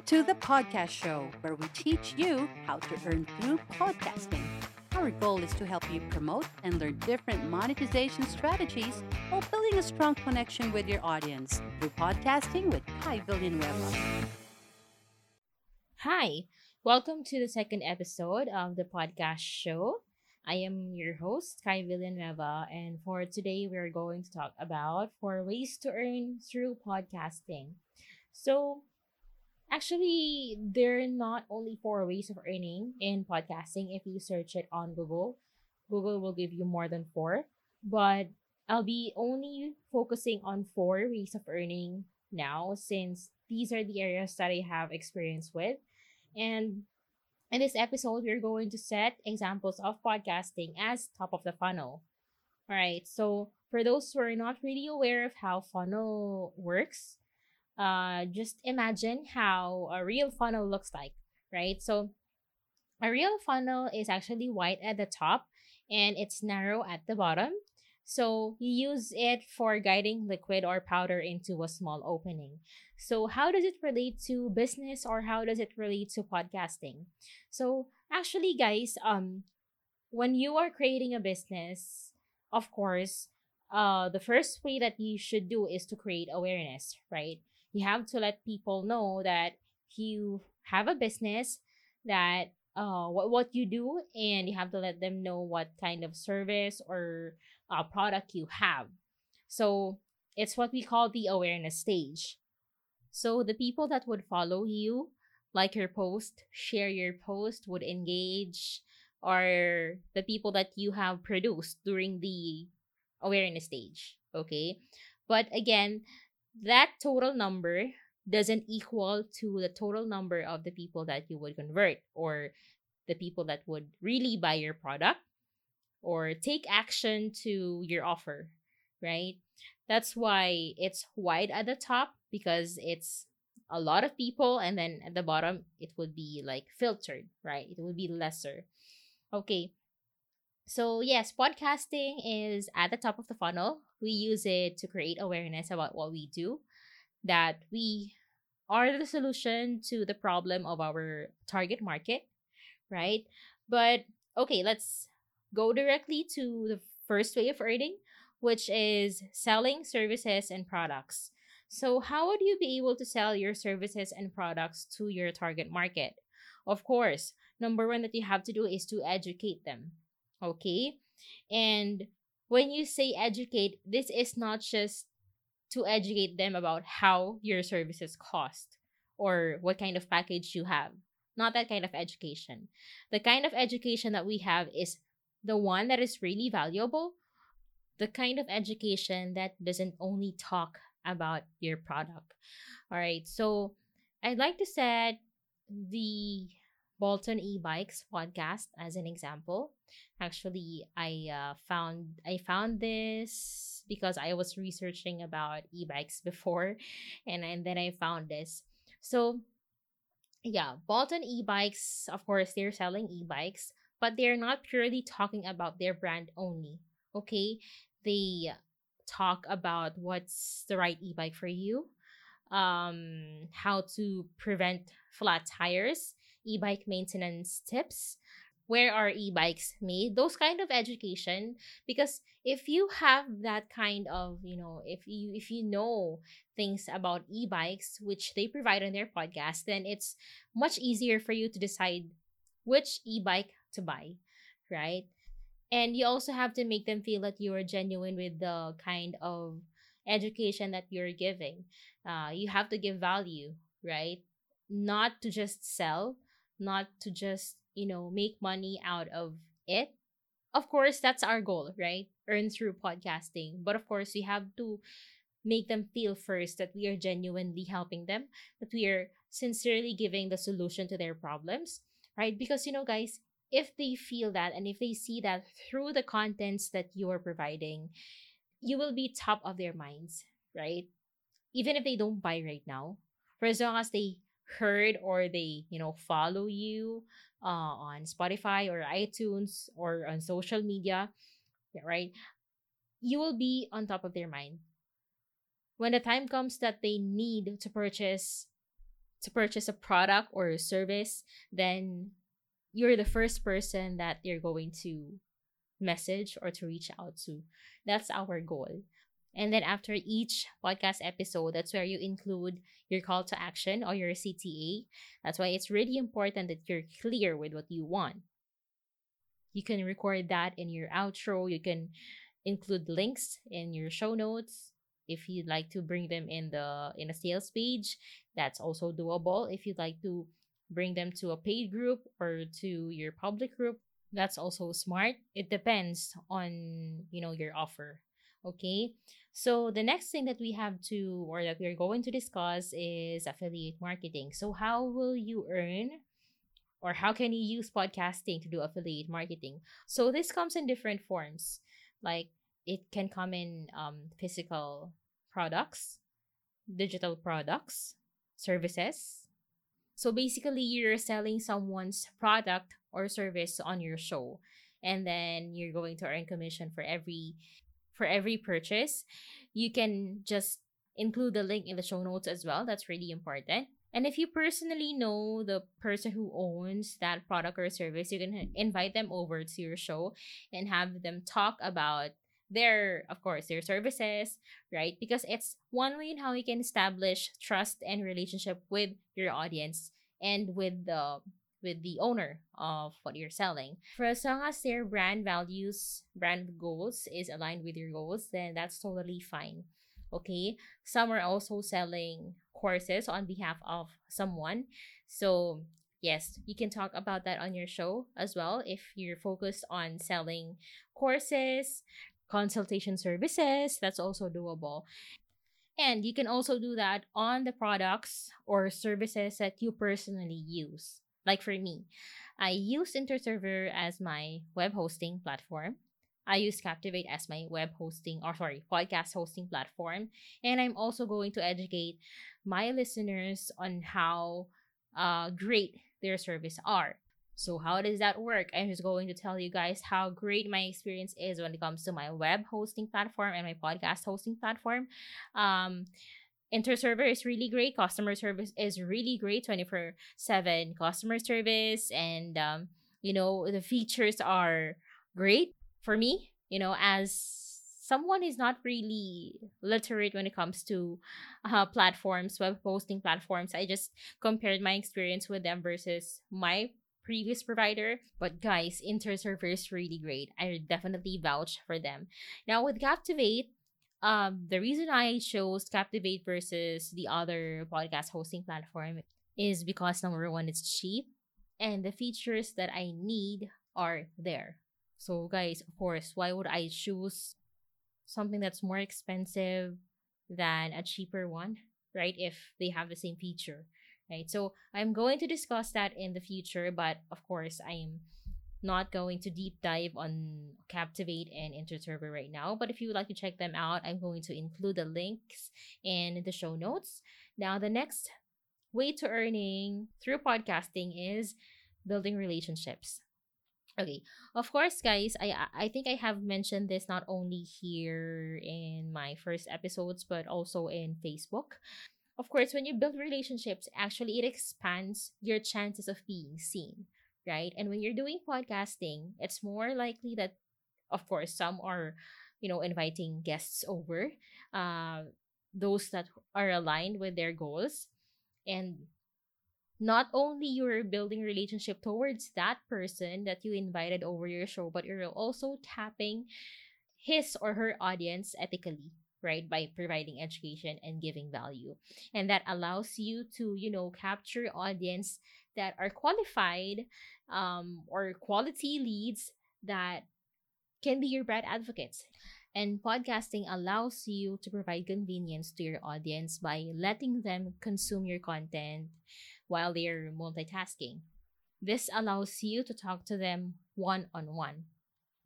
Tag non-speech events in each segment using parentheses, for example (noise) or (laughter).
Welcome to the podcast show where we teach you how to earn through podcasting. Our goal is to help you promote and learn different monetization strategies while building a strong connection with your audience through podcasting with Kai Villanueva. Hi, welcome to the second episode of the podcast show. I am your host, Kai Villanueva, and for today, we're going to talk about four ways to earn through podcasting. So, actually, there are not only four ways of earning in podcasting. If you search it on Google, Google will give you more than four, but I'll be only focusing on four ways of earning now since these are the areas that I have experience with. And in this episode, we're going to set examples of podcasting as top of the funnel. All right, so for those who are not really aware of how funnel works, uh, just imagine how a real funnel looks like, right? So a real funnel is actually wide at the top and it's narrow at the bottom. So you use it for guiding liquid or powder into a small opening. So how does it relate to business or how does it relate to podcasting? So actually guys, um when you are creating a business, of course, uh the first way that you should do is to create awareness, right? You have to let people know that you have a business that uh what, what you do and you have to let them know what kind of service or uh, product you have. So it's what we call the awareness stage. So the people that would follow you like your post share your post would engage are the people that you have produced during the awareness stage okay? But again that total number doesn't equal to the total number of the people that you would convert or the people that would really buy your product or take action to your offer, right? That's why it's wide at the top because it's a lot of people and then at the bottom it would be like filtered, right? It would be lesser. Okay. So, yes, podcasting is at the top of the funnel. We use it to create awareness about what we do, that we are the solution to the problem of our target market, right? But okay, let's go directly to the first way of earning, which is selling services and products. So, how would you be able to sell your services and products to your target market? Of course, number one that you have to do is to educate them Okay. And when you say educate, this is not just to educate them about how your services cost or what kind of package you have. Not that kind of education. The kind of education that we have is the one that is really valuable, the kind of education that doesn't only talk about your product. All right. So I'd like to set the Bolton e-bikes podcast as an example. Actually, I uh, found I found this because I was researching about e-bikes (laughs) before, and and then I found this. So, yeah, Bolton e-bikes. Of course, they're selling e-bikes, but they're not purely talking about their brand only. Okay, they talk about what's the right e-bike for you, um, how to prevent flat tires e-bike maintenance tips. Where are e-bikes made? Those kind of education because if you have that kind of you know if you if you know things about e-bikes which they provide on their podcast then it's much easier for you to decide which e-bike to buy right? And you also have to make them feel that you are genuine with the kind of education that you're giving. Uh, you have to give value right? Not to just sell not to just, you know, make money out of it. Of course, that's our goal, right? Earn through podcasting. But of course, we have to make them feel first that we are genuinely helping them, that we are sincerely giving the solution to their problems, right? Because, you know, guys, if they feel that and if they see that through the contents that you are providing, you will be top of their minds, right? Even if they don't buy right now, for as long as they heard or they you know follow you uh, on spotify or itunes or on social media right you will be on top of their mind when the time comes that they need to purchase to purchase a product or a service, then you're the first person that they're going to message or to reach out to. That's our goal. And then after each podcast episode, that's where you include your call to action or your CTA. That's why it's really important that you're clear with what you want. You can record that in your outro. You can include links in your show notes if you'd like to bring them in the in a sales page that's also doable if you'd like to bring them to a paid group or to your public group that's also smart it depends on you know your offer okay? So the next thing that we have to or that we're going to discuss is affiliate marketing. So how will you earn or how can you use podcasting to do affiliate marketing? So this comes in different forms. Like it can come in um, physical products digital products services. So basically you're selling someone's product or service on your show and then you're going to earn commission for every for every purchase you can just include the link in the show notes as well. That's really important. And if you personally know the person who owns that product or service you can invite them over to your show and have them talk about their of course their services right? Because it's one way in how you can establish trust and relationship with your audience and with the with the owner of what you're selling. For as long as their brand values, brand goals is aligned with your goals, then that's totally fine. Okay. Some are also selling courses on behalf of someone. So, yes, you can talk about that on your show as well if you're focused on selling courses, consultation services, that's also doable. And you can also do that on the products or services that you personally use. Like for me, I use InterServer as my web hosting platform. I use Captivate as my web hosting, or sorry, podcast hosting platform. And I'm also going to educate my listeners on how uh, great their service are. So, how does that work? I'm just going to tell you guys how great my experience is when it comes to my web hosting platform and my podcast hosting platform. Um, InterServer is really great. Customer service is really great 24 7 customer service. And, um, you know, the features are great for me, you know, as someone is not really literate when it comes to uh, platforms, web hosting platforms. I just compared my experience with them versus my previous provider. But guys, InterServer is really great. I definitely vouch for them. Now with Captivate, um the reason I chose Captivate versus the other podcast hosting platform is because number one, it's cheap and the features that I need are there. So guys, of course, why would I choose something that's more expensive than a cheaper one, right? If they have the same feature, right? So I'm going to discuss that in the future, but of course, I'm not going to deep dive on Captivate and InterServer right now, but if you would like to check them out, I'm going to include the links in the show notes. Now, the next way to earning through podcasting is building relationships. Okay, of course, guys, I I think I have mentioned this not only here in my first episodes, but also in Facebook. Of course, when you build relationships, actually it expands your chances of being seen right? And when you're doing podcasting, it's more likely that, of course, some are, you know, inviting guests over, uh, those that are aligned with their goals, and not only you're building relationship towards that person that you invited over your show, but you're also tapping his or her audience ethically right? By providing education and giving value. And that allows you to you know capture audience that are qualified um, or quality leads that can be your brand advocates. And podcasting allows you to provide convenience to your audience by letting them consume your content while they're multitasking. This allows you to talk to them one on one,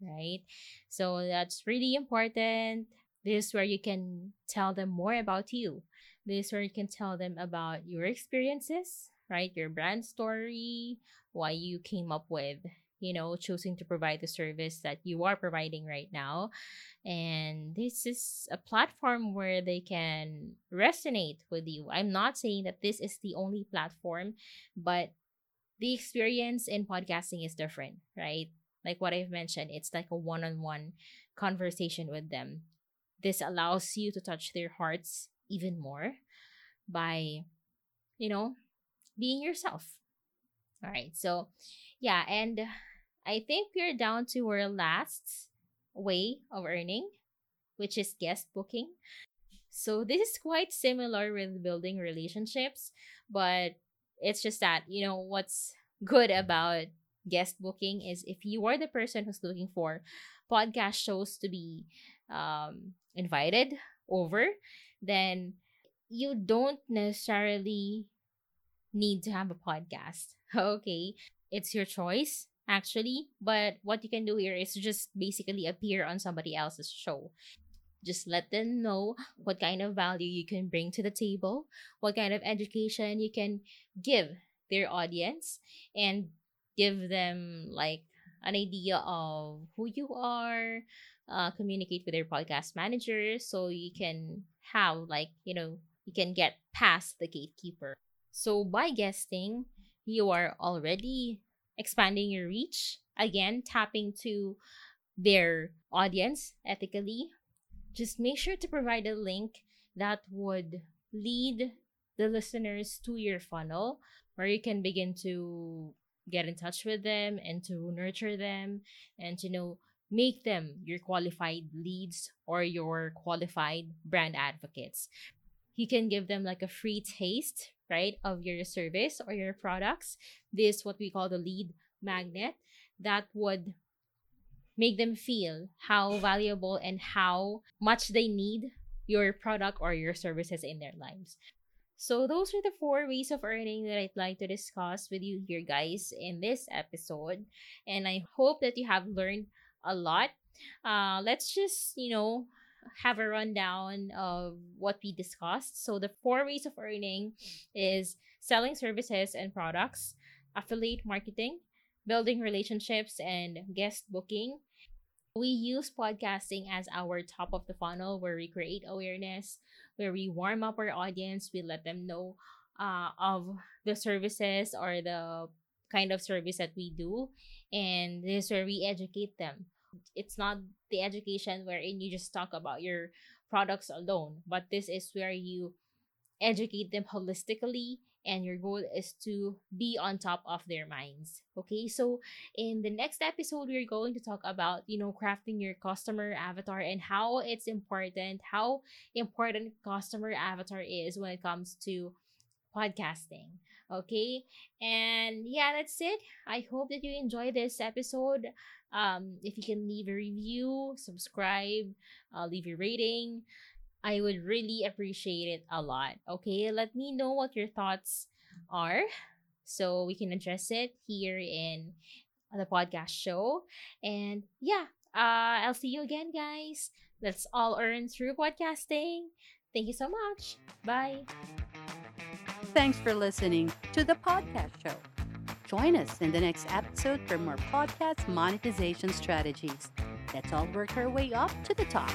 right? So that's really important. This is where you can tell them more about you. This is where you can tell them about your experiences, right? Your brand story, why you came up with, you know, choosing to provide the service that you are providing right now. And this is a platform where they can resonate with you. I'm not saying that this is the only platform, but the experience in podcasting is different, right? Like what I've mentioned, it's like a one on one conversation with them. This allows you to touch their hearts even more by, you know, being yourself. All right. So, yeah. And I think we're down to our last way of earning, which is guest booking. So, this is quite similar with building relationships, but it's just that, you know, what's good about guest booking is if you are the person who's looking for podcast shows to be um, invited over, then you don't necessarily need to have a podcast. (laughs) Okay. It's your choice, actually. But what you can do here is just basically appear on somebody else's show. Just let them know what kind of value you can bring to the table, what kind of education you can give their audience, and give them like an idea of who you are, uh, communicate with your podcast manager so you can have like, you know, you can get past the gatekeeper. So by guesting, you are already expanding your reach, again, tapping to their audience ethically. Just make sure to provide a link that would lead the listeners to your funnel where you can begin to get in touch with them and to nurture them and to you know make them your qualified leads or your qualified brand advocates you can give them like a free taste right of your service or your products this what we call the lead magnet that would make them feel how valuable and how much they need your product or your services in their lives so those are the four ways of earning that I'd like to discuss with you here guys in this episode and I hope that you have learned a lot. Uh let's just, you know, have a rundown of what we discussed. So the four ways of earning is selling services and products, affiliate marketing, building relationships and guest booking. We use podcasting as our top of the funnel where we create awareness, where we warm up our audience, we let them know uh, of the services or the kind of service that we do, and this is where we educate them. It's not the education wherein you just talk about your products alone, but this is where you educate them holistically and your goal is to be on top of their minds. Okay so in the next episode we're going to talk about you know crafting your customer avatar and how it's important how important customer avatar is when it comes to podcasting okay and yeah that's it i hope that you enjoy this episode um if you can leave a review subscribe uh, leave your rating I would really appreciate it a lot. Okay, let me know what your thoughts are so we can address it here in the podcast show. And yeah, uh, I'll see you again, guys. Let's all earn through podcasting. Thank you so much. Bye. Thanks for listening to the podcast show. Join us in the next episode for more podcast monetization strategies. Let's all work our way up to the top.